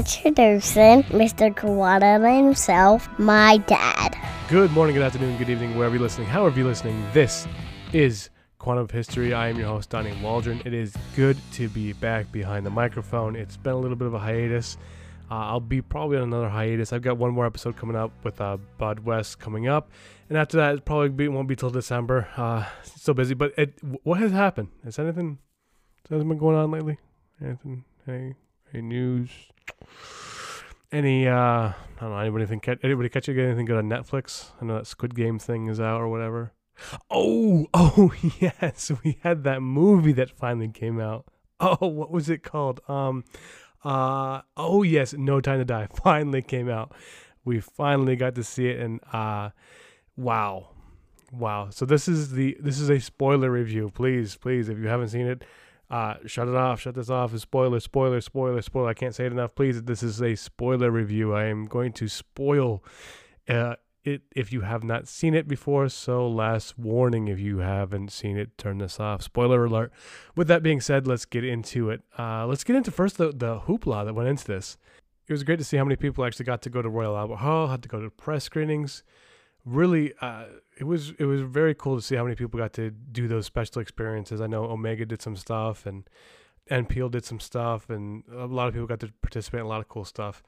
Introducing Mr. Kawada himself, my dad. Good morning, good afternoon, good evening, wherever you're listening, however you're listening. This is Quantum of History. I am your host, Donnie Waldron. It is good to be back behind the microphone. It's been a little bit of a hiatus. Uh, I'll be probably on another hiatus. I've got one more episode coming up with uh, Bud West coming up, and after that, it probably be, won't be till December. Uh, busy, but it, what has happened? Has anything, has anything been going on lately? Anything? Any, any news? Any? uh I don't know. Anybody think? Anybody catch anything good on Netflix? I know that Squid Game thing is out or whatever. Oh, oh yes, we had that movie that finally came out. Oh, what was it called? Um, uh, oh yes, No Time to Die finally came out. We finally got to see it, and uh, wow, wow. So this is the this is a spoiler review. Please, please, if you haven't seen it, uh, shut it off. Shut this off. Spoiler, spoiler, spoiler, spoiler. I can't say it enough. Please, this is a spoiler review. I am going to spoil uh, it if you have not seen it before. So, last warning if you haven't seen it, turn this off. Spoiler alert. With that being said, let's get into it. Uh, let's get into first the, the hoopla that went into this. It was great to see how many people actually got to go to Royal Albert Hall, had to go to press screenings. Really, uh, it was it was very cool to see how many people got to do those special experiences. I know Omega did some stuff and N.Peal did some stuff, and a lot of people got to participate in a lot of cool stuff.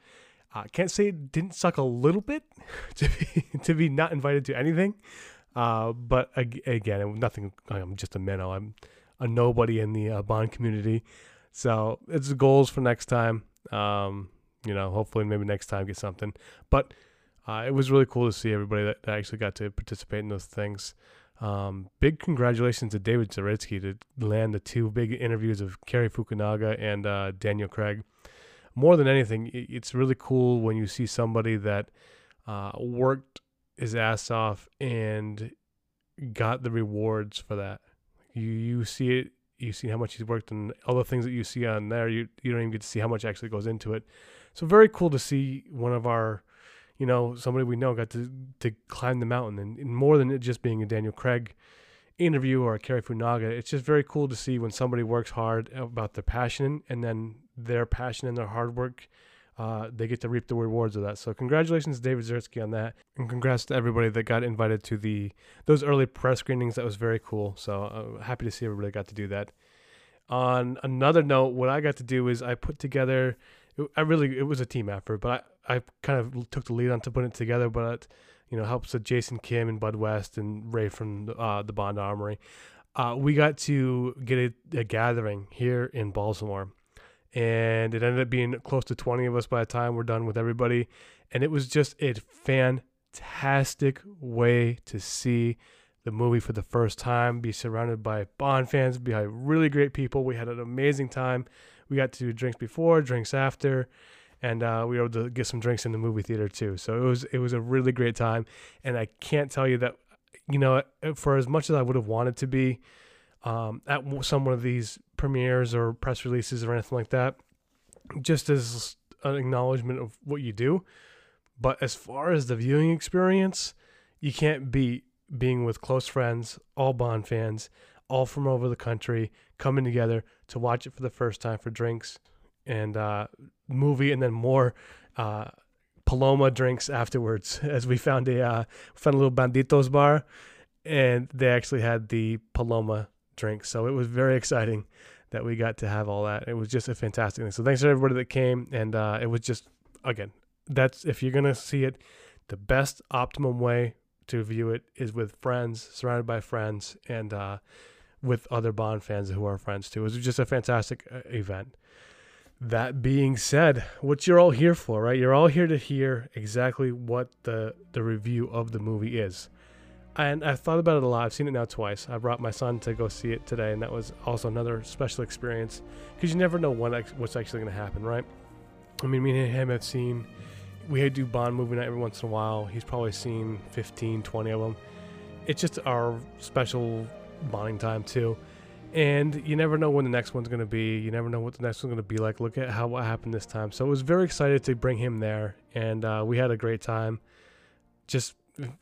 I uh, can't say it didn't suck a little bit to be to be not invited to anything, uh, but again, nothing. I'm just a minnow. I'm a nobody in the uh, Bond community, so it's goals for next time. Um, you know, hopefully maybe next time get something. But uh, it was really cool to see everybody that, that actually got to participate in those things. Um, big congratulations to David Zaritsky to land the two big interviews of Cary Fukunaga and uh, Daniel Craig more than anything, it's really cool when you see somebody that uh, worked his ass off and got the rewards for that. You you see it, you see how much he's worked, and all the things that you see on there, you you don't even get to see how much actually goes into it. So very cool to see one of our, you know, somebody we know got to to climb the mountain, and, and more than it just being a Daniel Craig interview or a Cary Fukunaga, it's just very cool to see when somebody works hard about their passion and then their passion and their hard work, uh, they get to reap the rewards of that. So congratulations, David Zaritsky, on that, and congrats to everybody that got invited to the those early press screenings. That was very cool. So uh, happy to see everybody got to do that. On another note, what I got to do is I put together. I really it was a team effort, but I, I kind of took the lead on to put it together. But you know, helps with Jason Kim and Bud West and Ray from uh, the Bond Armory. Uh, we got to get a, a, gathering here in Baltimore and it ended up being close to 20 of us by the time we're done with everybody and it was just a fantastic way to see the movie for the first time be surrounded by bond fans be by really great people we had an amazing time we got to do drinks before drinks after and uh, we were able to get some drinks in the movie theater too. So it was it was a really great time. And i can't tell you that you know for as much as i would have wanted to be um, at some one of these premieres or press releases or anything like that, just as an acknowledgement of what you do. But as far as the viewing experience, you can't beat being with close friends, all Bond fans, all from over the country, coming together to watch it for the first time for drinks and uh, movie, and then more uh, Paloma drinks afterwards. As we found a uh, found a little Banditos bar, and they actually had the Paloma drink. So it was very exciting that we got to have all that. It was just a fantastic thing. So thanks to everybody that came, and uh, it was just again, that's if you're gonna see it, the best optimum way to view it is with friends, surrounded by friends, and uh, with other Bond fans who are friends too. It was just a fantastic uh, event. That being said, what you're all here for, right? You're all here to hear exactly what the the review of the movie is and I've thought about it a lot. I've seen it now twice. I brought my son to go see it today, and that was also another special experience because you never know what's actually going to happen, right? I mean, me and him have seen, we do Bond movie night every once in a while. He's probably seen 15, 20 of them. It's just our special bonding time, too. And you never know when the next one's going to be. You never know what the next one's going to be like. Look at how what happened this time. So I was very excited to bring him there, and uh, we had a great time. Just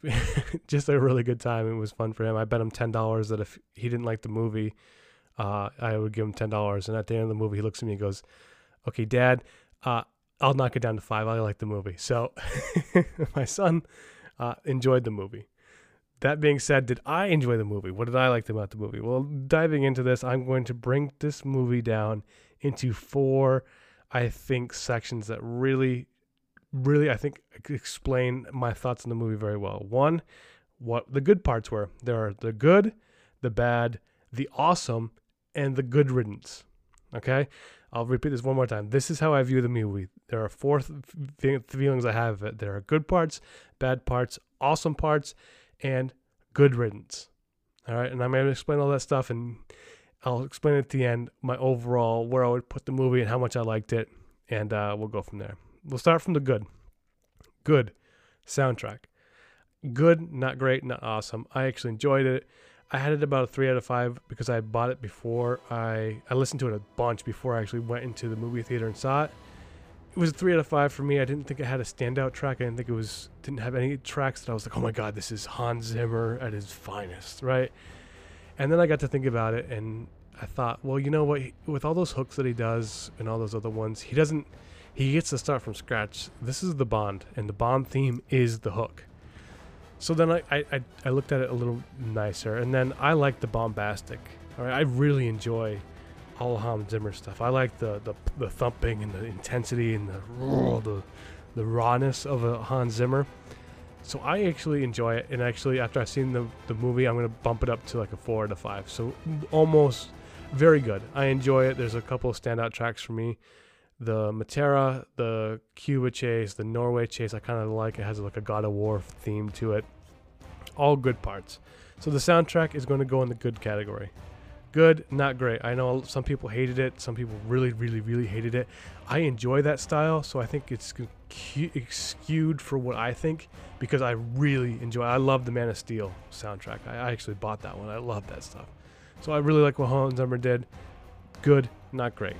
just a really good time. It was fun for him. I bet him ten dollars that if he didn't like the movie, uh, I would give him ten dollars. And at the end of the movie, he looks at me and goes, "Okay, Dad, uh, I'll knock it down to five. I like the movie. So my son uh, enjoyed the movie. That being said, did I enjoy the movie? What did I like about the movie? Well, diving into this, I'm going to bring this movie down into four, I think, sections that really, really, I think, explain my thoughts on the movie very well. One, what the good parts were. There are the good, the bad, the awesome, and the good riddance. Okay? I'll repeat this one more time. This is how I view the movie. There are four th- feelings I have of it. There are good parts, bad parts, awesome parts, and good riddance. All right, and I'm going to explain all that stuff, and I'll explain at the end my overall where I would put the movie and how much I liked it, and uh, we'll go from there. We'll start from the good. Good soundtrack. Good, not great, not awesome. I actually enjoyed it. I had it about a three out of five because I bought it before I I listened to it a bunch before I actually went into the movie theater and saw it. It was a three out of five for me. I didn't think it had a standout track. I didn't think it was didn't have any tracks that I was like, oh my god, this is Hans Zimmer at his finest, right? And then I got to think about it, and I thought, well, you know what? With all those hooks that he does and all those other ones, he doesn't. He gets to start from scratch. This is the Bond, and the Bond theme is the hook. So then I, I, I looked at it a little nicer, and then I like the bombastic. All right, I really enjoy all Hans Zimmer stuff. I like the, the the thumping and the intensity and the the the rawness of a Hans Zimmer. So I actually enjoy it, and actually after I've seen the the movie, I'm gonna bump it up to like a four out of five. So almost very good. I enjoy it. There's a couple of standout tracks for me the Matera, the Cuba chase, the Norway chase. I kind of like it has like a God of War theme to it. All good parts. So the soundtrack is going to go in the good category. Good, not great. I know some people hated it. Some people really, really, really hated it. I enjoy that style, so I think it's skewed for what I think because I really enjoy. I love the Man of Steel soundtrack. I actually bought that one. I love that stuff. So I really like what Hans Zimmer did. Good, not great.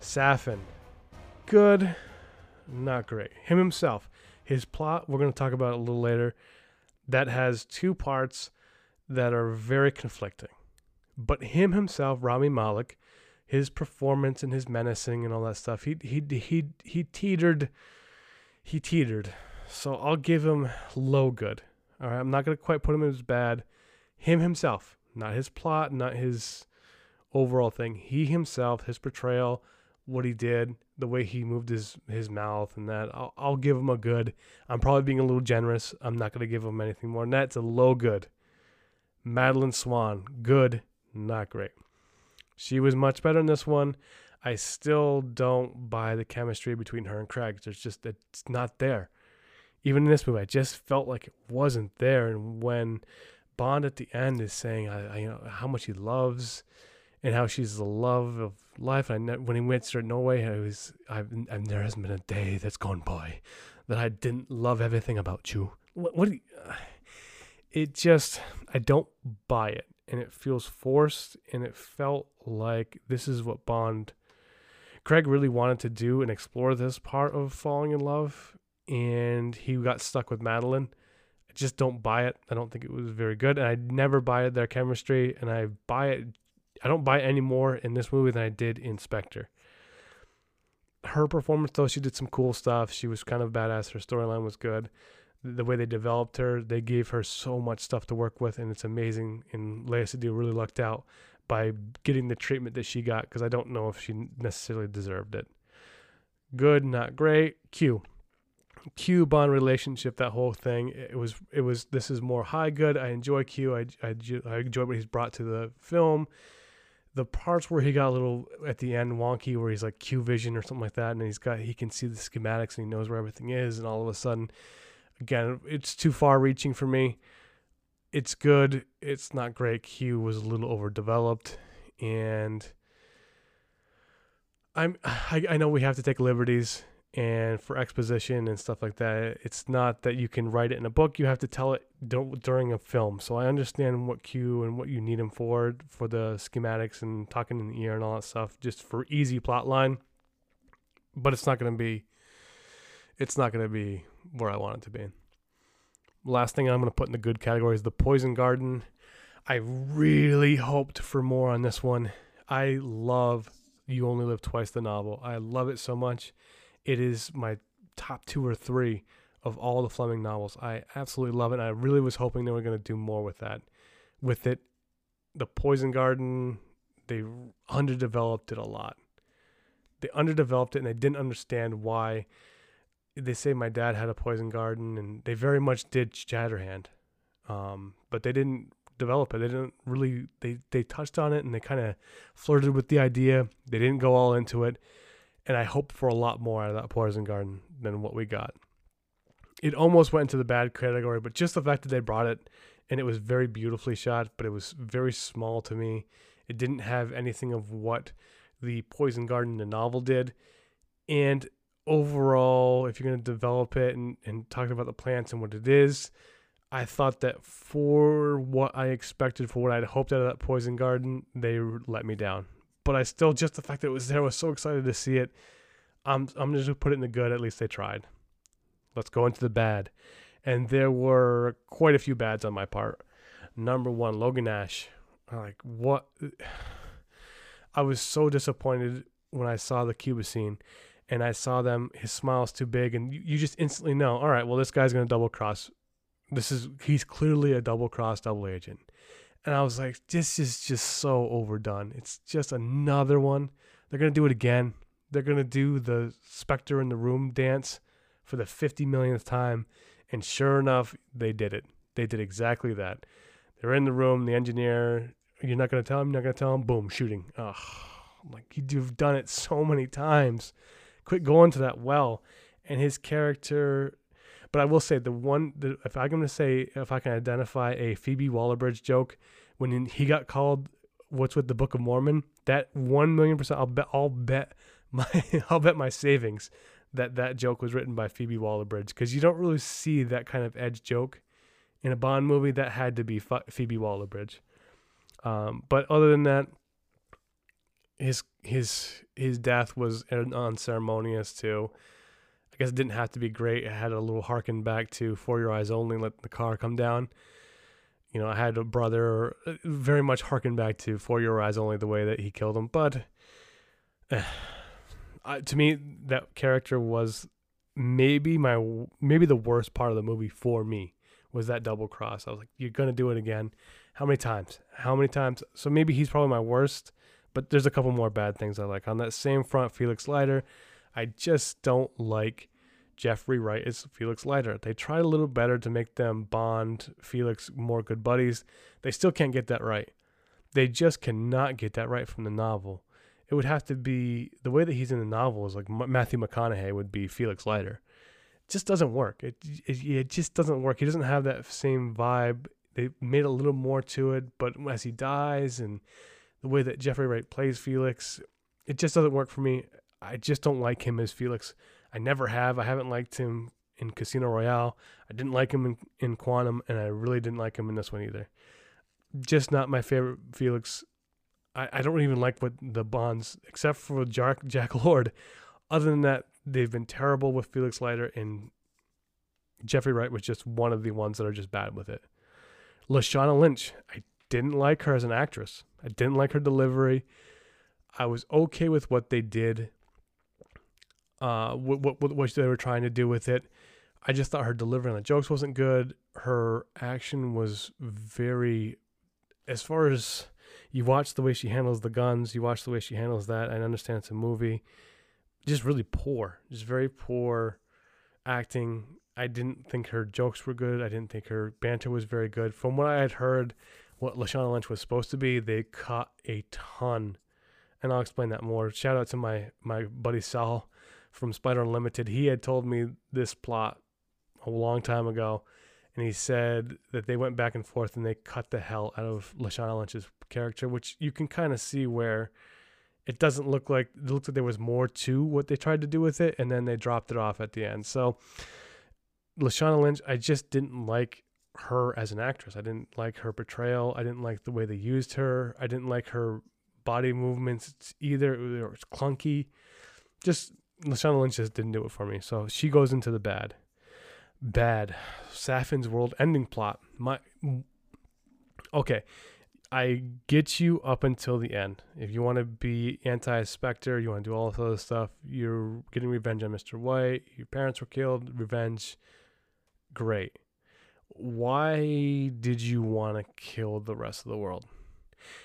Safin, good, not great. Him himself, his plot, we're going to talk about a little later, that has two parts that are very conflicting. But him himself, Rami Malek, his performance and his menacing and all that stuff, he he he he teetered, he teetered. So I'll give him low good. All right, I'm not gonna quite put him as bad. Him himself, not his plot, not his overall thing. He himself, his portrayal, what he did, the way he moved his his mouth and that. I'll, I'll give him a good. I'm probably being a little generous. I'm not gonna give him anything more than that. It's a low good. Madeleine Swann, good, not great. She was much better in this one. I still don't buy the chemistry between her and Craig. There's just it's not there. Even in this movie, I just felt like it wasn't there. And when Bond at the end is saying, I, I you know how much he loves and how she's the love of life. I ne- when he went to Norway, I was I've, I've, there hasn't been a day that's gone by that I didn't love everything about you. What, what you, uh, it just I don't buy it, and it feels forced, and it felt like this is what Bond. Craig really wanted to do and explore this part of falling in love, and he got stuck with Madeleine. I just don't buy it. I don't think it was very good, and I never buy it their chemistry, and I buy it I don't buy any more in this movie than I did in Spectre. Her performance, though, she did some cool stuff. She was kind of badass. Her storyline was good. The way they developed her, they gave her so much stuff to work with, and it's amazing. And Léa Seydoux really lucked out by getting the treatment that she got because I don't know if she necessarily deserved it. Good, not great. Q. Q Bond relationship, that whole thing. It was, it was. This is more high good. I enjoy Q. I, I, I enjoy what he's brought to the film the parts where he got a little at the end wonky where he's like Q vision or something like that and he's got he can see the schematics and he knows where everything is and all of a sudden again it's too far reaching for me. It's good. It's not great. Q was a little overdeveloped and i'm I, I know we have to take liberties and for exposition and stuff like that. It's not that you can write it in a book. You have to tell it during a film. So i understand what q and what you need him for for the schematics and talking in the ear and all that stuff just for easy plot line but it's not going to be it's not going to be where i want it to be last thing i'm going to put in the good category is the poison garden i really hoped for more on this one i love you only live twice the novel i love it so much it is my top two or three of all the Fleming novels. I absolutely love it. I really was hoping they were going to do more with that. With it, the Poison Garden, they underdeveloped it a lot. They underdeveloped it and they didn't understand why. They say my dad had a poison garden and they very much did Shatterhand. Um, but they didn't develop it. They didn't really they they touched on it and they kind of flirted with the idea. They didn't go all into it. And I hope for a lot more out of that poison garden than what we got. It almost went into the bad category, but just the fact that they brought it and it was very beautifully shot, but it was very small to me. It didn't have anything of what the Poison Garden, the novel, did. And overall, if you're going to develop it and, and talk about the plants and what it is, I thought that for what I expected, for what I'd hoped out of that Poison Garden, they let me down. But I still, just the fact that it was there, I was so excited to see it. I'm, I'm just going to put it in the good. At least they tried. Let's go into the bad. And there were quite a few bads on my part. Number one, Logan Ash. Like, what? I was so disappointed when I saw the Cuba scene and I saw them, his smile's too big, and you, you just instantly know, all right, well, this guy's to double cross. This is, he's clearly a double cross double agent. And I was like, this is just so overdone. It's just another one. They're to do it again. They're to do the Spectre in the Room dance for the 50 millionth time. And sure enough, they did it. They did exactly that. They're in the room, the engineer, you're not to tell him, you're not to tell him, boom, shooting. Ugh. Like, you've done it so many times. Quit going to that well. And his character, but I will say the one, the, if I'm going to say, if I can identify a Phoebe Waller-Bridge joke, when he got called what's with the Book of Mormon, that one million percent, I'll bet, I'll bet my, I'll bet my savings that that joke was written by Phoebe Waller-Bridge because you don't really see that kind of edge joke in a Bond movie. That had to be Phoebe Waller-Bridge. Um, but other than that, his his his death was unceremonious too. I guess it didn't have to be great. It had a little harken back to For Your Eyes Only, let the car come down. You know, I had a brother uh, very much harken back to For Your Eyes Only, the way that he killed him. But uh, to me, that character was maybe my maybe the worst part of the movie for me was that double cross. I was like, you're gonna do it again. How many times? How many times? So maybe he's probably my worst, but there's a couple more bad things I like. On that same front, Felix Leiter, I just don't like Jeffrey Wright as Felix Leiter. They tried a little better to make them Bond, Felix more good buddies. They still can't get that right. They just cannot get that right from the novel it would have to be the way that he's in the novel is like Matthew McConaughey would be Felix Leiter. It just doesn't work. It, it it just doesn't work. He doesn't have that same vibe. They made a little more to it, but as he dies and the way that Jeffrey Wright plays Felix, it just doesn't work for me. I just don't like him as Felix. I never have. I haven't liked him in Casino Royale. I didn't like him in, in Quantum, and I really didn't like him in this one either. Just not my favorite Felix I, I don't even like what the Bonds, except for Jack, Jack Lord. Other than that, they've been terrible with Felix Leiter, and Jeffrey Wright was just one of the ones that are just bad with it. Lashana Lynch, I didn't like her as an actress. I didn't like her delivery. I was okay with what they did, uh, what, what, what they were trying to do with it. I just thought her delivery on the jokes wasn't good. Her action was very, as far as you watch the way she handles the guns, you watch the way she handles that. I understand it's a movie. Just really poor, just very poor acting. I didn't think her jokes were good. I didn't think her banter was very good. From what I had heard, what Lashana Lynch was supposed to be, they cut a ton. And I'll explain that more. Shout out to my, my buddy Sal from Spider Unlimited. He had told me this plot a long time ago and he said that they went back and forth and they cut the hell out of Lashana Lynch's character, which you can kind of see where it doesn't look like it looked like there was more to what they tried to do with it, and then they dropped it off at the end. So Lashana Lynch, I just didn't like her as an actress. I didn't like her portrayal. I didn't like the way they used her. I didn't like her body movements either. It was clunky. Just Lashana Lynch just didn't do it for me. So she goes into the bad bad. Safin's world ending plot. My okay. I get you up until the end. If you want to be anti Spectre, you want to do all this other stuff, you're getting revenge on Mr. White, your parents were killed, revenge, great. Why did you want to kill the rest of the world?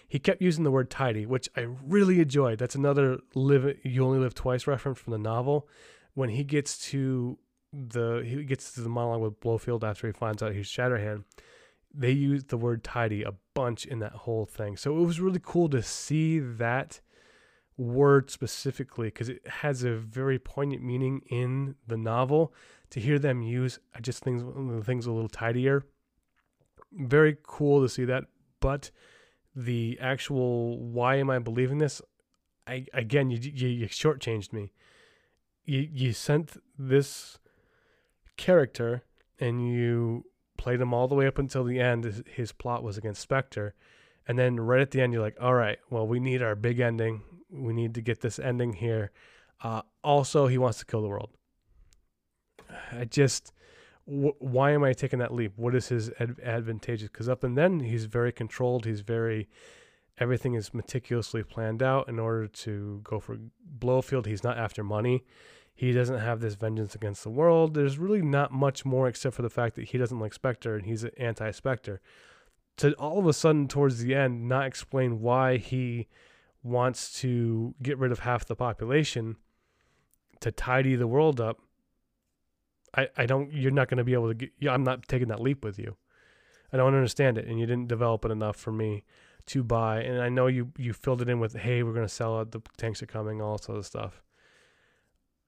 He kept using the word tidy, which I really enjoyed. That's another live you only live twice reference from the novel. When he gets to the he gets to the monologue with Blofeld after he finds out he's Shatterhand, they use the word tidy a bunch in that whole thing. So it was really cool to see that word specifically because it has a very poignant meaning in the novel. To hear them use I just things things a little tidier. Very cool to see that, but the actual why am I believing this? I again you you, you shortchanged me. You you sent this character and you played him all the way up until the end. His plot was against Spectre, and then right at the end you're like, all right, well we need our big ending. We need to get this ending here. Uh, also, he wants to kill the world. I just wh- why am I taking that leap? What is his ad- advantageous? Because up and then he's very controlled. He's very everything is meticulously planned out in order to go for Blofeld. He's not after money. He doesn't have this vengeance against the world. There's really not much more except for the fact that he doesn't like Spectre and he's an anti-Spectre. To all of a sudden towards the end not explain why he wants to get rid of half the population to tidy the world up I, I don't you're not going to be able to get I'm not taking that leap with you. I don't understand it and you didn't develop it enough for me to buy and I know you you filled it in with hey we're going to sell it the tanks are coming all this other stuff.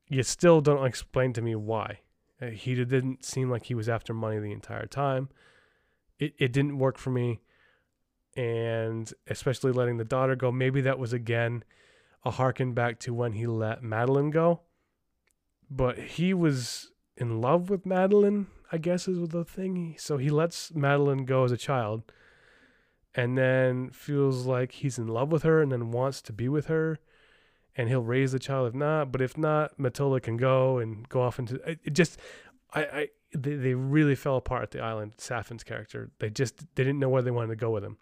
You still don't explain to me why. Uh, he didn't seem like he was after money the entire time. It it didn't work for me and especially letting the daughter go maybe that was again a harken back to when he let Madeleine go. But he was in love with Madeleine, I guess is the thing. So he lets Madeleine go as a child and then feels like he's in love with her and then wants to be with her and he'll raise the child if not but if not matilda can go and go off into it just i i they, they really fell apart at the island Safin's character they just they didn't know where they wanted to go with him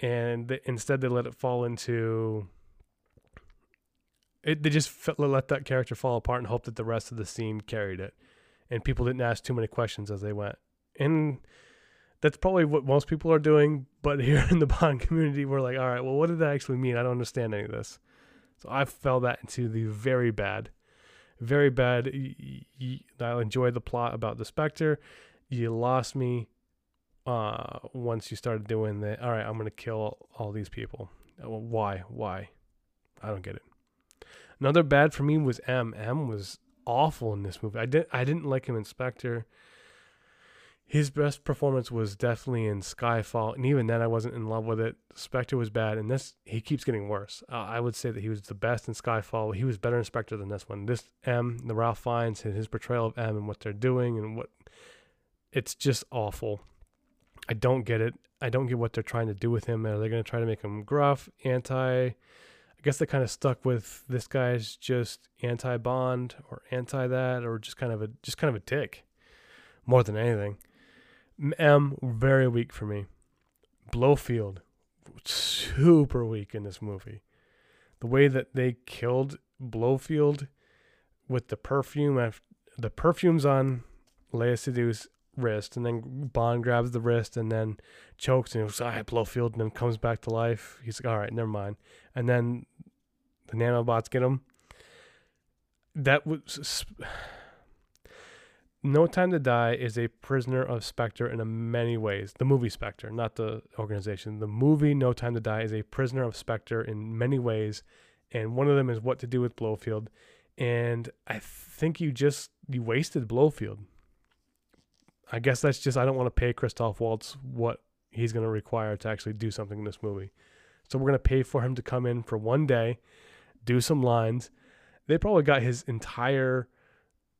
and instead they let it fall into it they just let that character fall apart and hope that the rest of the scene carried it and people didn't ask too many questions as they went. And that's probably what most people are doing. But here in the Bond community, we're like, all right, well, what did that actually mean? I don't understand any of this. So I fell that into the very bad, very bad. I enjoyed the plot about the Spectre. You lost me uh, once you started doing the, all right, I'm going to kill all these people. Why? Why? I don't get it. Another bad for me was M. M was awful in this movie. I didn't I didn't like him in Spectre. His best performance was definitely in Skyfall, and even then I wasn't in love with it. Spectre was bad, and this he keeps getting worse. Uh, I would say that he was the best in Skyfall. He was better in Spectre than this one. This M, the Ralph Fiennes, and his portrayal of M and what they're doing and what it's just awful. I don't get it. I don't get what they're trying to do with him. Are they going to try to make him gruff, anti? I guess they kind of stuck with this guy's just anti Bond or anti that or just kind of a just kind of a dick more than anything. M very weak for me. Blofeld super weak in this movie. The way that they killed Blofeld with the perfume, the perfume's on Léa Seydoux wrist, and then Bond grabs the wrist and then chokes and goes, "I Blofeld," and then comes back to life. He's like, "All right, never mind." And then the nanobots get him. That was. No Time to Die is a prisoner of Spectre in many ways. The movie Spectre, not the organization. The movie No Time to Die is a prisoner of Spectre in many ways, and one of them is what to do with Blofeld. And I think you just you wasted Blofeld. I guess that's just I don't want to pay Christoph Waltz what he's going to require to actually do something in this movie. So we're going to pay for him to come in for one day, do some lines. They probably got his entire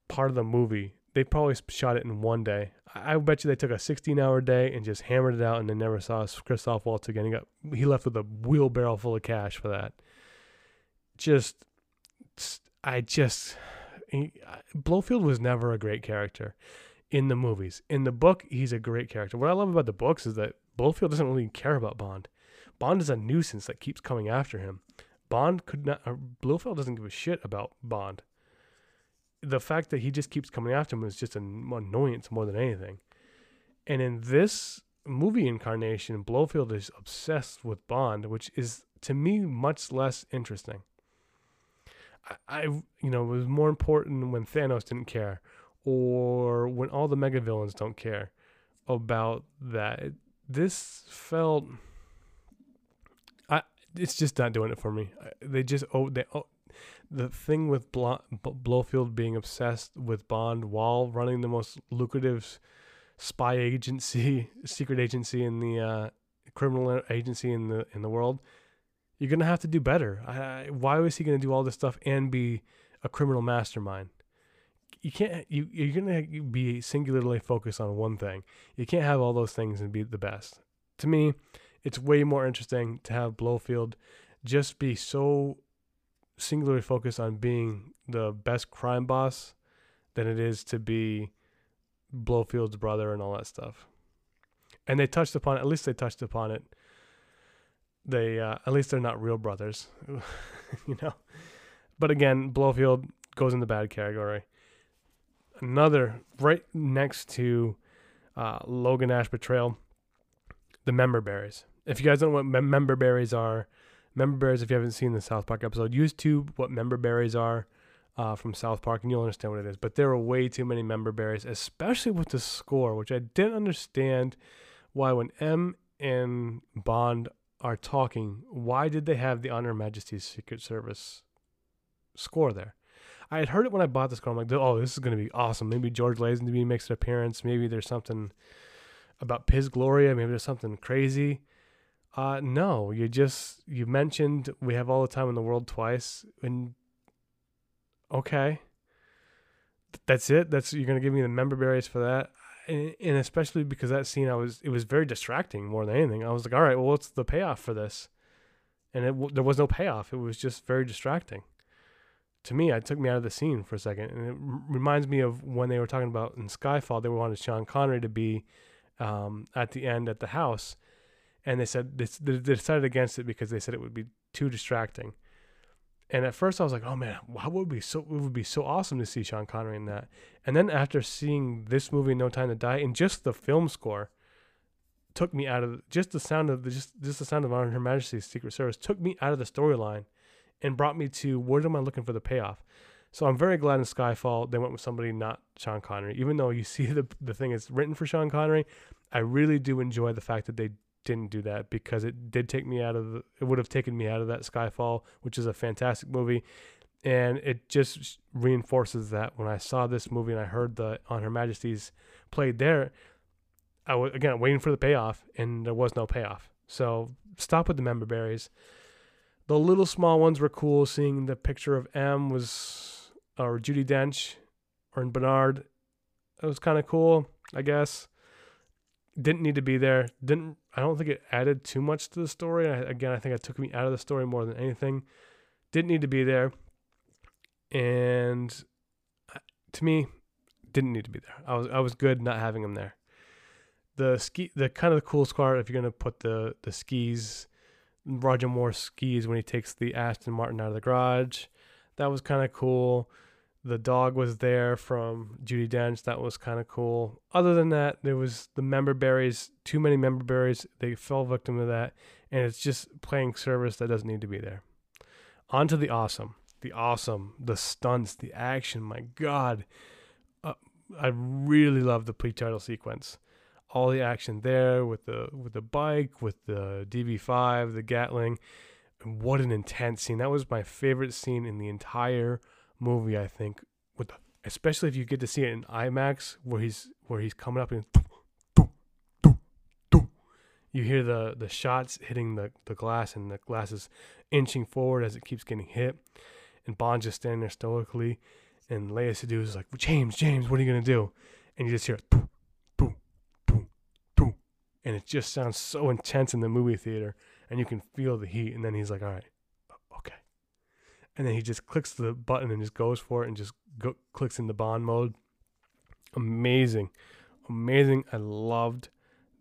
part of the movie. They probably shot it in one day. I bet you they took a 16-hour day and just hammered it out, and they never saw Christoph Waltz again. He got he left with a wheelbarrow full of cash for that. Just, I just, he, Blofeld was never a great character in the movies. In the book, he's a great character. What I love about the books is that Blofeld doesn't really care about Bond. Bond is a nuisance that keeps coming after him. Bond could not. Uh, Blofeld doesn't give a shit about Bond. The fact that he just keeps coming after him is just an annoyance more than anything. And in this movie incarnation, Blofeld is obsessed with Bond, which is to me much less interesting. I, I you know, it was more important when Thanos didn't care, or when all the mega villains don't care about that. This felt I it's just not doing it for me. They just oh they oh, the thing with Blo- Blofeld being obsessed with Bond while running the most lucrative spy agency, secret agency in the uh, criminal agency in the in the world. You're gonna have to do better. I, why was he gonna do all this stuff and be a criminal mastermind? You can't. You you're gonna be singularly focused on one thing. You can't have all those things and be the best. To me, it's way more interesting to have Blofeld just be so singularly focused on being the best crime boss than it is to be Blofeld's brother and all that stuff. And they touched upon it, at least they touched upon it. They uh, at least they're not real brothers, you know. But again, Blofeld goes in the bad category. Another right next to uh, Logan Ash betrayal, the member berries if you guys don't know what mem- member berries are, member berries, if you haven't seen the South Park episode, YouTube what member berries are uh, from South Park, and you'll understand what it is. But there are way too many member berries, especially with the score, which I didn't understand why when M and Bond are talking, why did they have the On Her Majesty's Secret Service score there? I had heard it when I bought this car. I'm like, oh, this is going to be awesome. Maybe George Lazenby makes an appearance. Maybe there's something about Piz Gloria. Maybe there's something crazy. Uh, no, you just you mentioned we have all the time in the world twice, and okay, that's it. That's you're gonna give me the member berries for that, and, and especially because that scene I was it was very distracting more than anything. I was like, all right, well, what's the payoff for this? And it there was no payoff. It was just very distracting. To me, it took me out of the scene for a second, and it r- reminds me of when they were talking about in Skyfall. They wanted Sean Connery to be um, at the end at the house and they said they, they decided against it because they said it would be too distracting. And at first I was like, oh man, why would be so it would be so awesome to see Sean Connery in that. And then after seeing this movie, No Time to Die, and just the film score took me out of just the sound of the just just the sound of Her Majesty's Secret Service took me out of the storyline and brought me to what am I looking for the payoff. So I'm very glad in Skyfall they went with somebody not Sean Connery. Even though you see the the thing is written for Sean Connery, I really do enjoy the fact that they didn't do that because it did take me out of the, it would have taken me out of that Skyfall, which is a fantastic movie. And it just reinforces that when I saw this movie and I heard the On Her Majesty's played there, I was again waiting for the payoff and there was no payoff. So stop with the member berries. The little small ones were cool. Seeing the picture of M was or Judi Dench or in Bernard, it was kind of cool, I guess didn't need to be there. Didn't I don't think it added too much to the story. I, again, I think it took me out of the story more than anything. Didn't need to be there, and uh, to me, didn't need to be there. I was I was good not having him there. The ski, the kind of the coolest part if you're gonna put the the skis, Roger Moore skis when he takes the Aston Martin out of the garage. That was kind of cool. The dog was there from Judi Dench. That was kind of cool. Other than that, there was the member berries. Too many member berries. They fell victim to that, and it's just playing service that doesn't need to be there. On to the awesome, the awesome, the stunts, the action. My God, uh, I really love the pre-title sequence. All the action there with the with the bike, with the DB5, the Gatling. And what an intense scene! That was my favorite scene in the entire movie. I think with the, especially if you get to see it in IMAX where he's where he's coming up and you hear the the shots hitting the the glass and the glass is inching forward as it keeps getting hit, and Bond just standing there stoically, and Léa Seydoux is like James James what are you gonna do, and you just hear boom, and it just sounds so intense in the movie theater, and you can feel the heat, and then he's like all right okay and then he just clicks the button and just goes for it and just go, clicks the Bond mode. Amazing, amazing. I loved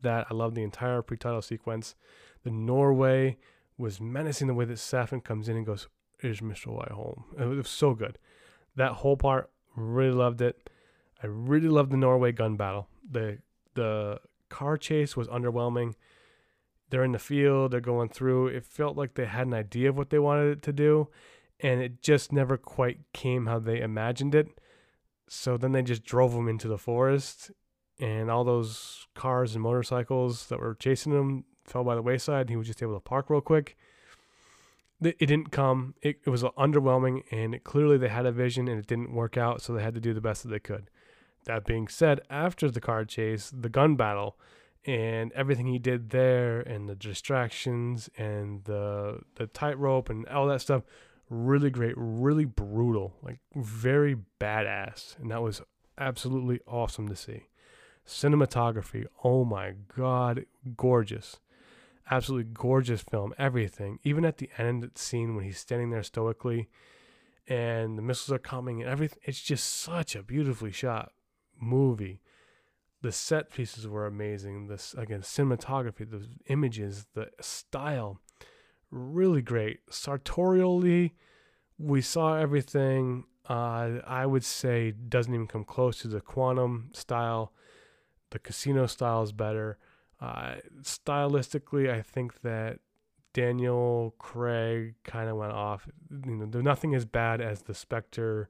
that. I loved the entire pre-title sequence. The Norway was menacing the way that Safin comes in and goes, "Is Mr. White home?" It was so good. That whole part, really loved it. I really loved the Norway gun battle. The the car chase was underwhelming. They're in the field, they're going through. It felt like they had an idea of what they wanted it to do, and it just never quite came how they imagined it. So then they just drove them into the forest, and all those cars and motorcycles that were chasing him fell by the wayside. He was just able to park real quick. It didn't come. It, it was underwhelming, and it, clearly they had a vision, and it didn't work out. So they had to do the best that they could. That being said, after the car chase, the gun battle, and everything he did there, and the distractions, and the the tightrope, and all that stuff, really great, really brutal, like very badass, and that was absolutely awesome to see. Cinematography, oh my god, gorgeous. Absolutely gorgeous film, everything. Even at the end scene when he's standing there stoically and the missiles are coming and everything, it's just such a beautifully shot movie. The set pieces were amazing. This again, cinematography, the images, the style, really great. Sartorially, we saw everything. Uh, I would say doesn't even come close to the quantum style the casino style is better. Uh, stylistically, I think that Daniel Craig kind of went off. You know, nothing as bad as the Spectre,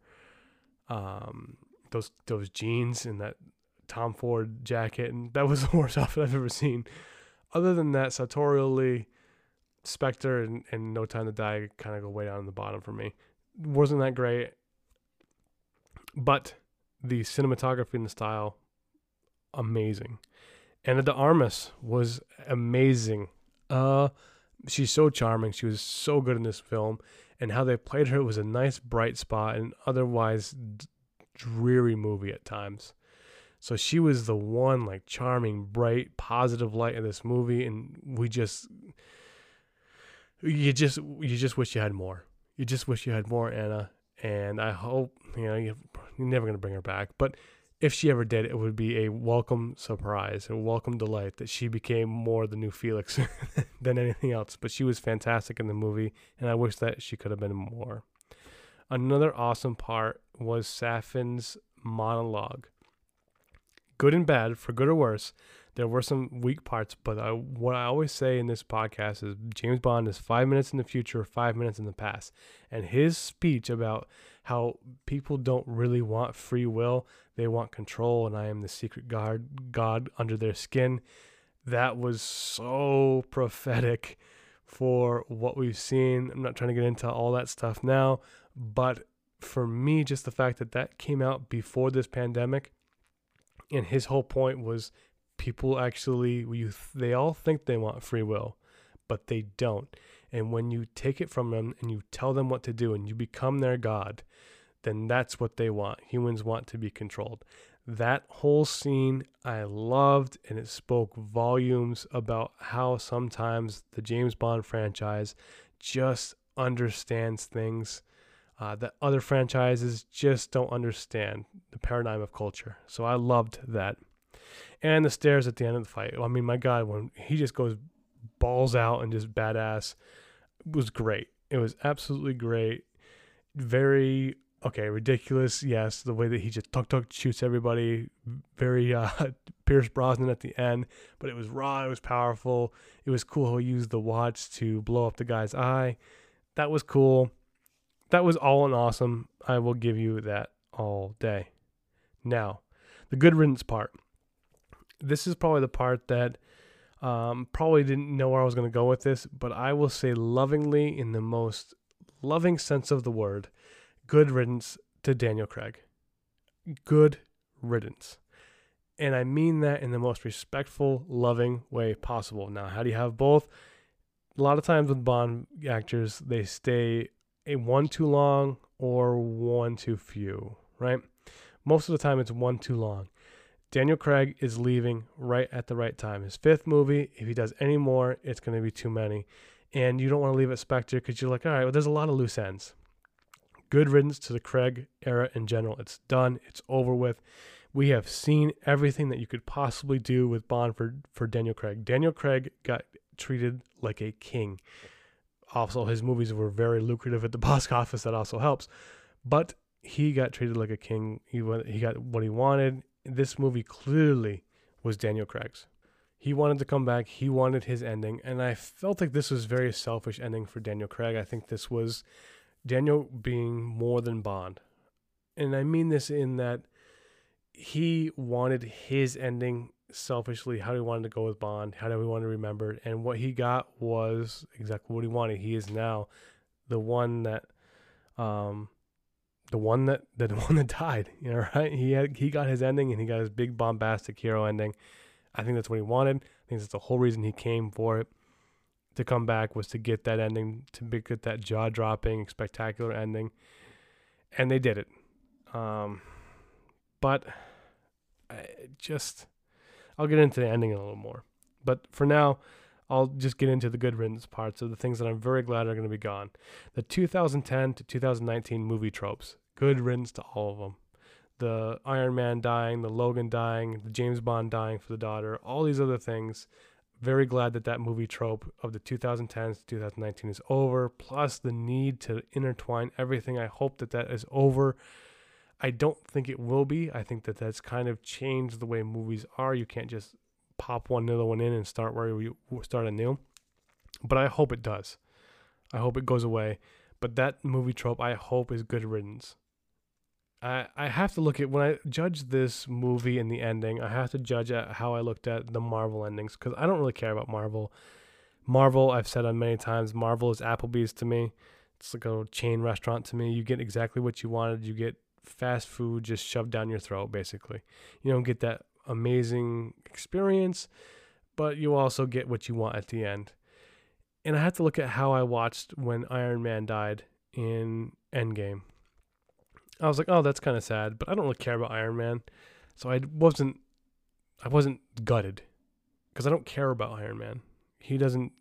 um, those those jeans and that Tom Ford jacket, and that was the worst outfit I've ever seen. Other than that, sartorially, Spectre and, and No Time to Die kind of go way down in the bottom for me. Wasn't that great, but the cinematography and the style amazing. Ana de Armas was amazing. Uh, she's so charming. She was so good in this film, and how they played her was a nice bright spot And otherwise dreary movie at times. So she was the one like charming, bright, positive light in this movie, and we just you just you just wish you had more. You just wish you had more Ana, and I hope you know you're never gonna bring her back, but if she ever did, it would be a welcome surprise, a welcome delight that she became more the new Felix than anything else. But she was fantastic in the movie, and I wish that she could have been more. Another awesome part was Safin's monologue. Good and bad, for good or worse, there were some weak parts, but I, what I always say in this podcast is James Bond is five minutes in the future, five minutes in the past. And his speech about how people don't really want free will, they want control, and I am the secret God, God under their skin. That was so prophetic for what we've seen. I'm not trying to get into all that stuff now, but for me, just the fact that that came out before this pandemic, and his whole point was people actually you they all think they want free will, but they don't. And when you take it from them and you tell them what to do and you become their god, then that's what they want. Humans want to be controlled. That whole scene I loved, and it spoke volumes about how sometimes the James Bond franchise just understands things uh, that other franchises just don't understand the paradigm of culture. So I loved that. And the stairs at the end of the fight. I mean, my God, when he just goes balls out and just badass was great. It was absolutely great. Very okay, ridiculous. Yes, the way that he just tuk tuk shoots everybody. Very uh, Pierce Brosnan at the end, but it was raw. It was powerful. It was cool how he used the watch to blow up the guy's eye. That was cool. That was all an awesome. I will give you that all day. Now, the good riddance part this is probably the part that um, probably didn't know where I was going to go with this, but I will say lovingly, in the most loving sense of the word, good riddance to Daniel Craig. Good riddance. And I mean that in the most respectful, loving way possible. Now, how do you have both? A lot of times with Bond actors, they stay a one too long or one too few, right? Most of the time, it's one too long. Daniel Craig is leaving right at the right time. His fifth movie, if he does any more, it's going to be too many. And you don't want to leave at Spectre because you're like, all right, well, there's a lot of loose ends. Good riddance to the Craig era in general. It's done, it's over with. We have seen everything that you could possibly do with Bond for, for Daniel Craig. Daniel Craig got treated like a king. Also, his movies were very lucrative at the box office. That also helps. But he got treated like a king. He went, he got what he wanted. This movie clearly was Daniel Craig's. He wanted to come back. He wanted his ending, and I felt like this was very selfish ending for Daniel Craig. I think this was Daniel being more than Bond, and I mean this in that he wanted his ending selfishly. How he wanted to go with Bond, how do we want to remember it, and what he got was exactly what he wanted. He is now the one that, um, the one that the one that died. You know, right? He had he got his ending, and he got his big bombastic hero ending. I think that's what he wanted. I think that's the whole reason he came for it to come back was to get that ending, to get that jaw dropping, spectacular ending. And they did it. Um, but I just, I'll get into the ending a little more. But for now, I'll just get into the good riddance parts of the things that I'm very glad are going to be gone. The 2010 to 2019 movie tropes. Good riddance to all of them the Iron Man dying, the Logan dying, the James Bond dying for the daughter, all these other things. Very glad that that movie trope of the 2010s to 2019 is over. Plus the need to intertwine everything. I hope that that is over. I don't think it will be. I think that that's kind of changed the way movies are. You can't just pop one another one in and start where you start anew. But I hope it does. I hope it goes away. But that movie trope, I hope, is good riddance. I I have to look at when I judge this movie and the ending. I have to judge at how I looked at the Marvel endings because I don't really care about Marvel. Marvel, I've said on many times, Marvel is Applebee's to me. It's like a chain restaurant to me. You get exactly what you wanted. You get fast food just shoved down your throat, basically. You don't get that amazing experience, but you also get what you want at the end. And I have to look at how I watched when Iron Man died in Endgame I was like, oh, that's kind of sad, but I don't really care about Iron Man, so I wasn't, I wasn't gutted, because I don't care about Iron Man. He doesn't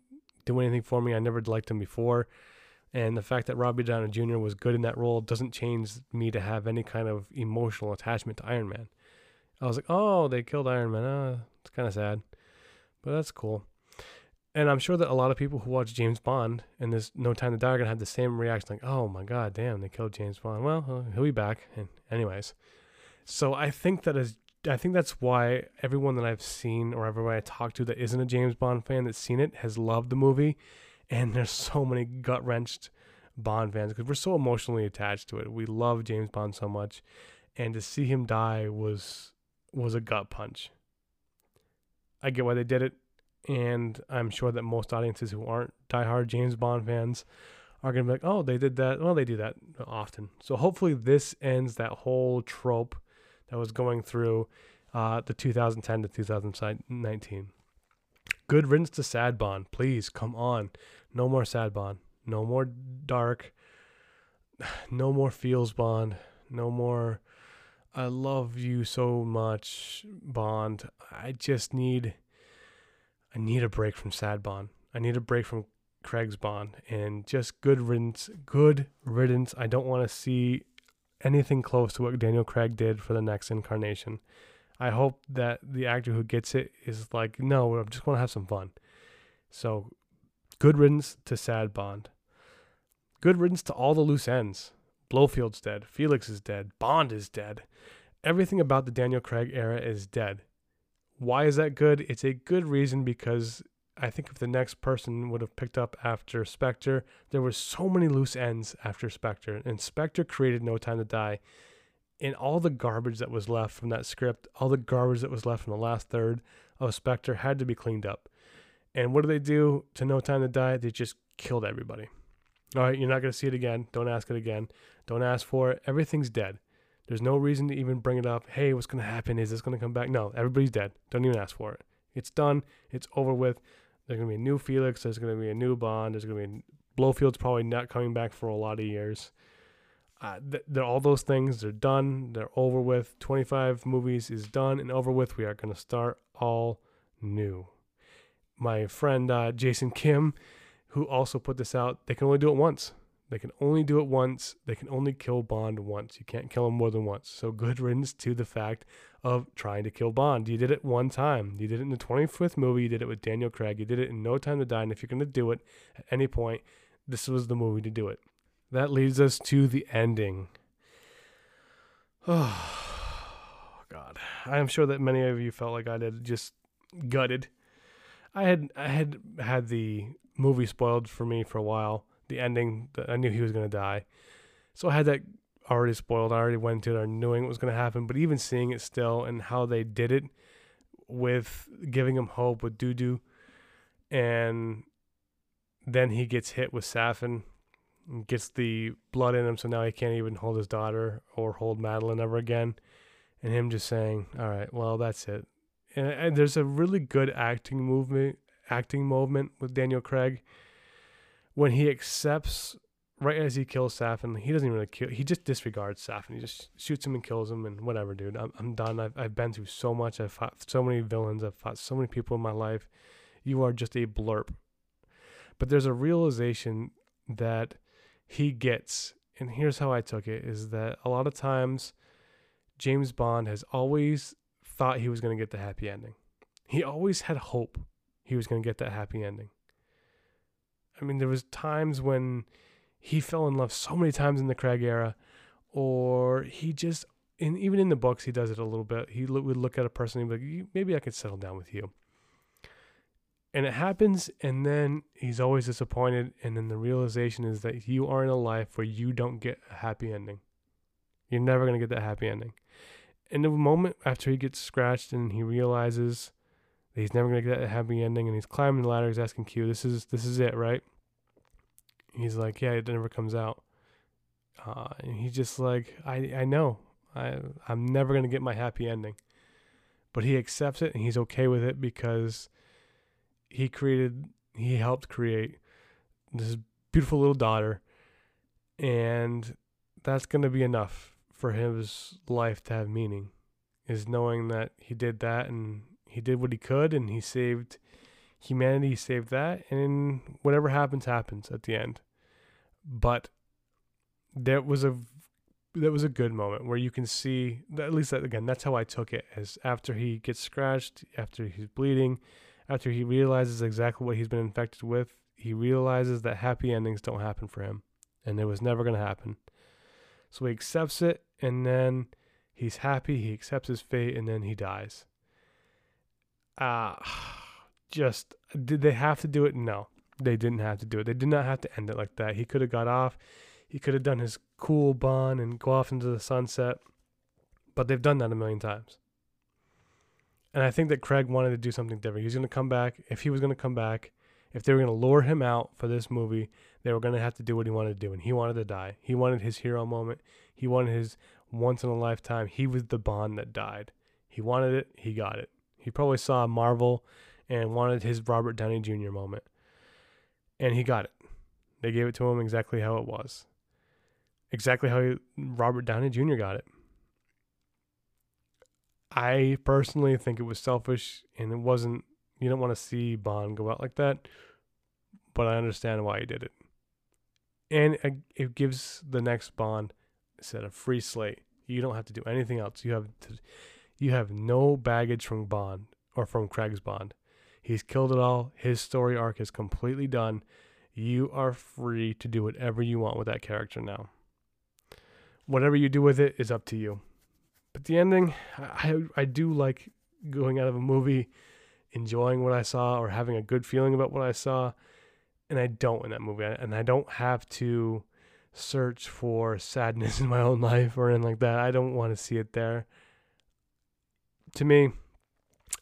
do anything for me. I never liked him before, and the fact that Robbie Downey Jr. was good in that role doesn't change me to have any kind of emotional attachment to Iron Man. I was like, oh, they killed Iron Man. Oh, it's kind of sad, but that's cool. And I'm sure that a lot of people who watch James Bond and this No Time to Die are gonna have the same reaction, like, "Oh my God, damn, they killed James Bond." Well, uh, he'll be back. And anyways, so I think that is, I think that's why everyone that I've seen or everyone I talk to that isn't a James Bond fan that's seen it has loved the movie, and there's so many gut wrenched Bond fans because we're so emotionally attached to it. We love James Bond so much, and to see him die was was a gut punch. I get why they did it and I'm sure that most audiences who aren't diehard James Bond fans are to be like, oh, they did that. Well, they do that often. So hopefully this ends that whole trope that was going through uh, the 2010 to 2019. Good riddance to sad Bond. Please, come on. No more sad Bond. No more dark. No more feels Bond. No more I love you so much Bond. I just need I need a break from Sad Bond. I need a break from Craig's Bond and just good riddance. Good riddance. I don't want to see anything close to what Daniel Craig did for the next incarnation. I hope that the actor who gets it is like, no, I'm just going to have some fun. So, good riddance to Sad Bond. Good riddance to all the loose ends. Blofeld's dead. Felix is dead. Bond is dead. Everything about the Daniel Craig era is dead. Why is that good? It's a good reason because I think if the next person would have picked up after Spectre, there were so many loose ends after Spectre, and Spectre created No Time to Die. And all the garbage that was left from that script, all the garbage that was left from the last third of Spectre had to be cleaned up. And what do they do to No Time to Die? They just killed everybody. All right, you're not going to see it again. Don't ask it again. Don't ask for it. Everything's dead. There's no reason to even bring it up. Hey, what's going to happen? Is this going to come back? No, everybody's dead. Don't even ask for it. It's done. It's over with. There's going to be a new Felix. There's going to be a new Bond. There's going to be Blofeld's probably not coming back for a lot of years. Uh, th- they're all those things. They're done. They're over with. 25 movies is done and over with. We are going to start all new. My friend uh, Jason Kim, who also put this out, they can only do it once. They can only do it once. They can only kill Bond once. You can't kill him more than once. So good riddance to the fact of trying to kill Bond. You did it one time. You did it in the 25th movie. You did it with Daniel Craig. You did it in No Time to Die. And if you're going to do it at any point, this was the movie to do it. That leads us to the ending. Oh, God. I'm sure that many of you felt like I did, just gutted. I had I had had the movie spoiled for me for a while. The ending, I knew he was to die. So I had that already spoiled. I already went to it, knowing what was to happen. But even seeing it still and how they did it with giving him hope with Dudu, and then he gets hit with Safin, and gets the blood in him, so now he can't even hold his daughter or hold Madeleine ever again. And him just saying, "All right, well, that's it." And, and there's a really good acting movement, acting moment with Daniel Craig when he accepts right as he kills Safin, he doesn't even really kill. He just disregards Safin. He just shoots him and kills him and whatever, dude. I'm I'm done. I've I've been through so much. I've fought so many villains. I've fought so many people in my life. You are just a blurb. But there's a realization that he gets, and here's how I took it: is that a lot of times James Bond has always thought he was going to get the happy ending. He always had hope he was going to get that happy ending. I mean, there was times when he fell in love so many times in the Craig era, or he just, and even in the books, he does it a little bit. He would look at a person and be like, maybe I could settle down with you. And it happens, and then he's always disappointed. And then the realization is that you are in a life where you don't get a happy ending. You're never going to get that happy ending. In the moment after he gets scratched and he realizes that he's never to get that happy ending, and he's climbing the ladder, he's asking Q, "This is this is it, right?" he's like, yeah, it never comes out. Uh, and he's just like, I, I know, I, I'm never gonna get my happy ending, but he accepts it and he's okay with it because he created, he helped create this beautiful little daughter, and that's gonna be enough for his life to have meaning, is knowing that he did that and he did what he could and he saved humanity he saved that and whatever happens happens at the end. But there was a that was a good moment where you can see at least that again that's how I took it as after he gets scratched after he's bleeding after he realizes exactly what he's been infected with he realizes that happy endings don't happen for him and it was never going to happen so he accepts it and then he's happy he accepts his fate and then he dies uh, just did they have to do it no they didn't have to do it. They did not have to end it like that. He could have got off. He could have done his cool Bond and go off into the sunset. But they've done that a million times. And I think that Craig wanted to do something different. He's going to come back. If he was going to come back, if they were going to lure him out for this movie, they were going to have to do what he wanted to do. And he wanted to die. He wanted his hero moment. He wanted his once in a lifetime. He was the Bond that died. He wanted it. He got it. He probably saw Marvel and wanted his Robert Downey Jr. moment and he got it. They gave it to him exactly how it was, exactly how he, Robert Downey Jr. got it. I personally think it was selfish, and it wasn't. You don't want to see Bond go out like that, but I understand why he did it, and it gives the next Bond set a free slate. You don't have to do anything else. You have to, you have no baggage from Bond or from Craig's Bond. He's killed it all. His story arc is completely done. You are free to do whatever you want with that character now. Whatever you do with it is up to you. But the ending, I I do like going out of a movie enjoying what I saw or having a good feeling about what I saw, and I don't in that movie. And I don't have to search for sadness in my own life or anything like that. I don't want to see it there. To me,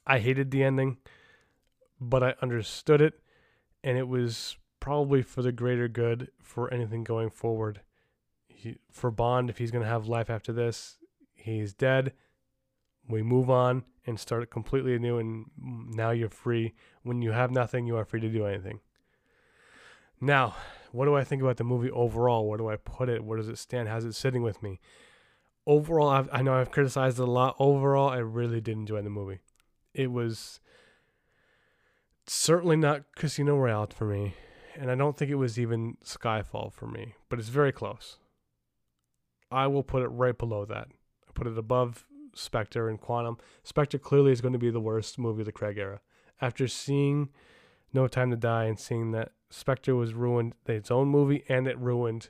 I hated the ending but I understood it, and it was probably for the greater good for anything going forward. He, for Bond, if he's going to have life after this, he's dead. We move on and start completely anew, and now you're free. When you have nothing, you are free to do anything. Now, what do I think about the movie overall? Where do I put it? Where does it stand? How's it sitting with me? Overall, I've, I know I've criticized it a lot. Overall, I really did enjoy the movie. It was certainly not Casino Royale for me. and I don't think it was even Skyfall for me, but it's very close. I will put it right below that. I put it above Spectre and Quantum. Spectre clearly is going to be the worst movie of the Craig era. After seeing No Time to Die and seeing that Spectre was ruined its own movie and it ruined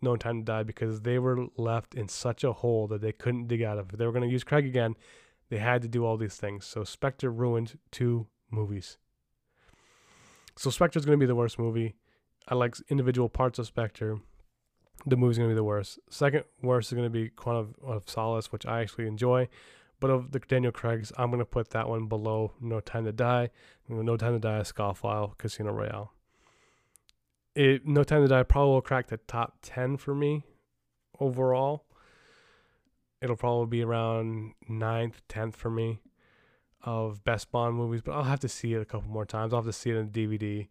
No Time to Die because they were left in such a hole that they couldn't dig out of. If they were going to use Craig again, they had to do all these things. So Spectre ruined two movies. So Spectre is going to be the worst movie. I like individual parts of Spectre. The movie's going to be the worst. Second worst is going to be Quantum of Solace, which I actually enjoy. But of the Daniel Craig's, I'm going to put that one below No Time to Die. No Time to Die, Skyfall, Casino Royale. It, no Time to Die probably will crack the top 10 for me overall. It'll probably be around 9th, 10th for me of best Bond movies, but I'll have to see it a couple more times. I'll have to see it on DVD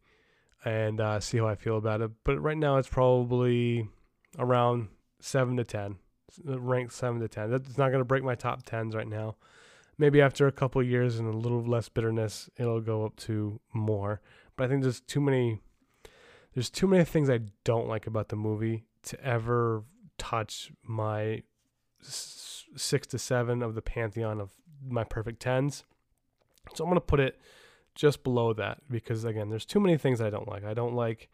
and uh, see how I feel about it. But right now, it's probably around seven to ten, ranked seven to ten. That's not going to break my top tens right now. Maybe after a couple years and a little less bitterness, it'll go up to more. But I think there's too many. There's too many things I don't like about the movie to ever touch my six to seven of the pantheon of my perfect tens. So I'm going to put it just below that because again, there's too many things I don't like. I don't like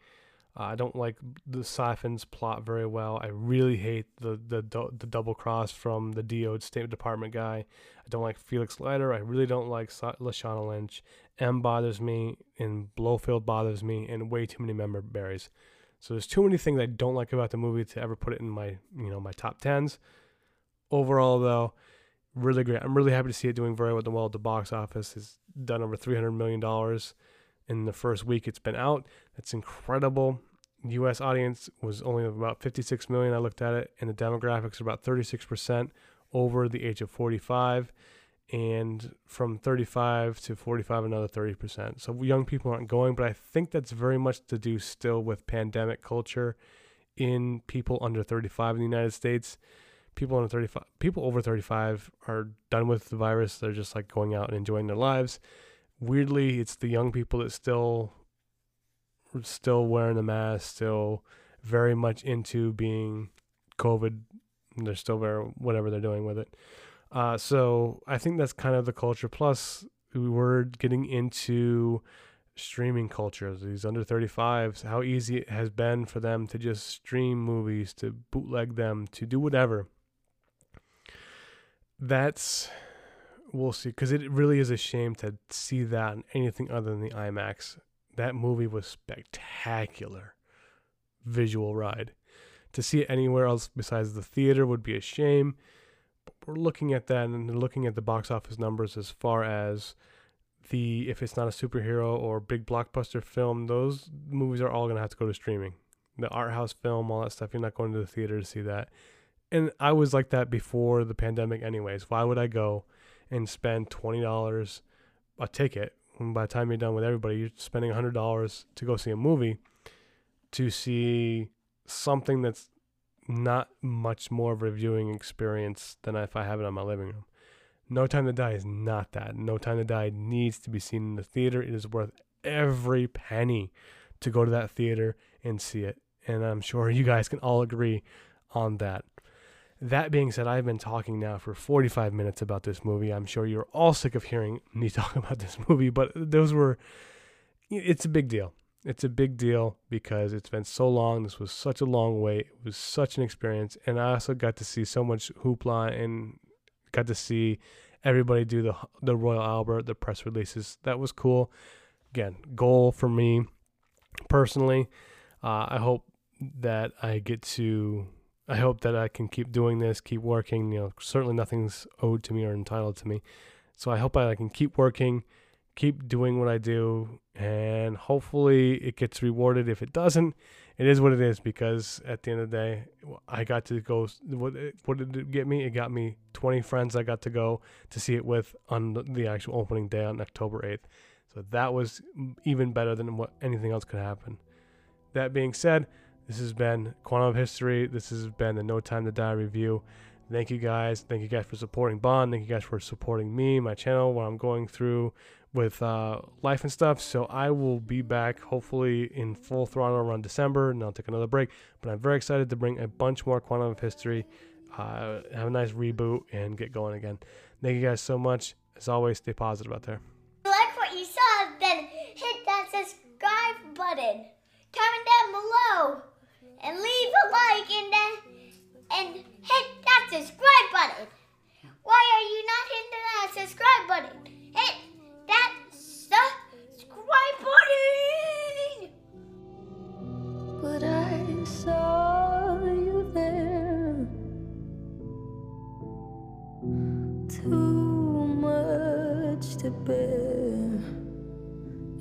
uh, I don't like the Safin's plot very well. I really hate the the the double cross from the DO State Department guy. I don't like Felix Leiter. I really don't like Lashana Lynch. M bothers me, and Blofeld bothers me, and way too many member berries. So there's too many things I don't like about the movie to ever put it in my you know my top tens. Overall, though, really great. I'm really happy to see it doing very well at the box office. It's done over 300 million dollars in the first week it's been out. That's incredible. U.S. audience was only about 56 million. I looked at it, and the demographics are about 36% over the age of 45, and from 35 to 45, another 30%. So young people aren't going, but I think that's very much to do still with pandemic culture in people under 35 in the United States people under 35 people over 35 are done with the virus they're just like going out and enjoying their lives weirdly it's the young people that still still wearing the mask still very much into being covid they're still very whatever they're doing with it. Uh, so i think that's kind of the culture. Plus we're getting into streaming culture these under 35s how easy it has been for them to just stream movies to bootleg them to do whatever. That's we'll see because it really is a shame to see that in anything other than the IMAX. That movie was spectacular visual ride. To see it anywhere else besides the theater would be a shame. But we're looking at that and looking at the box office numbers as far as the if it's not a superhero or big blockbuster film, those movies are all gonna have to go to streaming. The art house film, all that stuff, you're not going to the theater to see that and I was like that before the pandemic, anyways. Why would I go and spend twenty dollars a ticket when by the time you're done with everybody, you're spending hundred dollars to go see a movie to see something that's not much more of a viewing experience than if I have it on my living room. No Time to Die is not that. No Time to Die needs to be seen in the theater. It is worth every penny to go to that theater and see it. And I'm sure you guys can all agree on that. That being said, I've been talking now for 45 minutes about this movie. I'm sure you're all sick of hearing me talk about this movie, but those were, it's a big deal. It's a big deal because it's been so long. This was such a long wait. It was such an experience. And I also got to see so much hoopla and got to see everybody do the, the Royal Albert, the press releases. That was cool. Again, goal for me personally. Uh, I hope that I get to I hope that I can keep doing this, keep working. You know, certainly nothing's owed to me or entitled to me. So I hope I can keep working, keep doing what I do, and hopefully it gets rewarded. If it doesn't, it is what it is because at the end of the day, I got to go. What, eh, what did it get me? It got me 20 friends I got to go to see it with on the actual opening day on October 8th. So that was even better than what anything else could happen. That being said, this has been Quantum of History. This has been the No Time to Die review. Thank you guys. Thank you guys for supporting Bond. Thank you guys for supporting me, my channel, what I'm going through with uh, life and stuff. So I will be back hopefully in full throttle around December, and I'll take another break. But I'm very excited to bring a bunch more quantum of history, uh, have a nice reboot, and get going again. Thank you guys so much. As always, stay positive out there. Like what you saw, then hit that subscribe button. Comment down below and leave a like and then and hit that subscribe button. Why are you not hitting that subscribe button? Hit that subscribe button. But I saw you there. Too much to bear.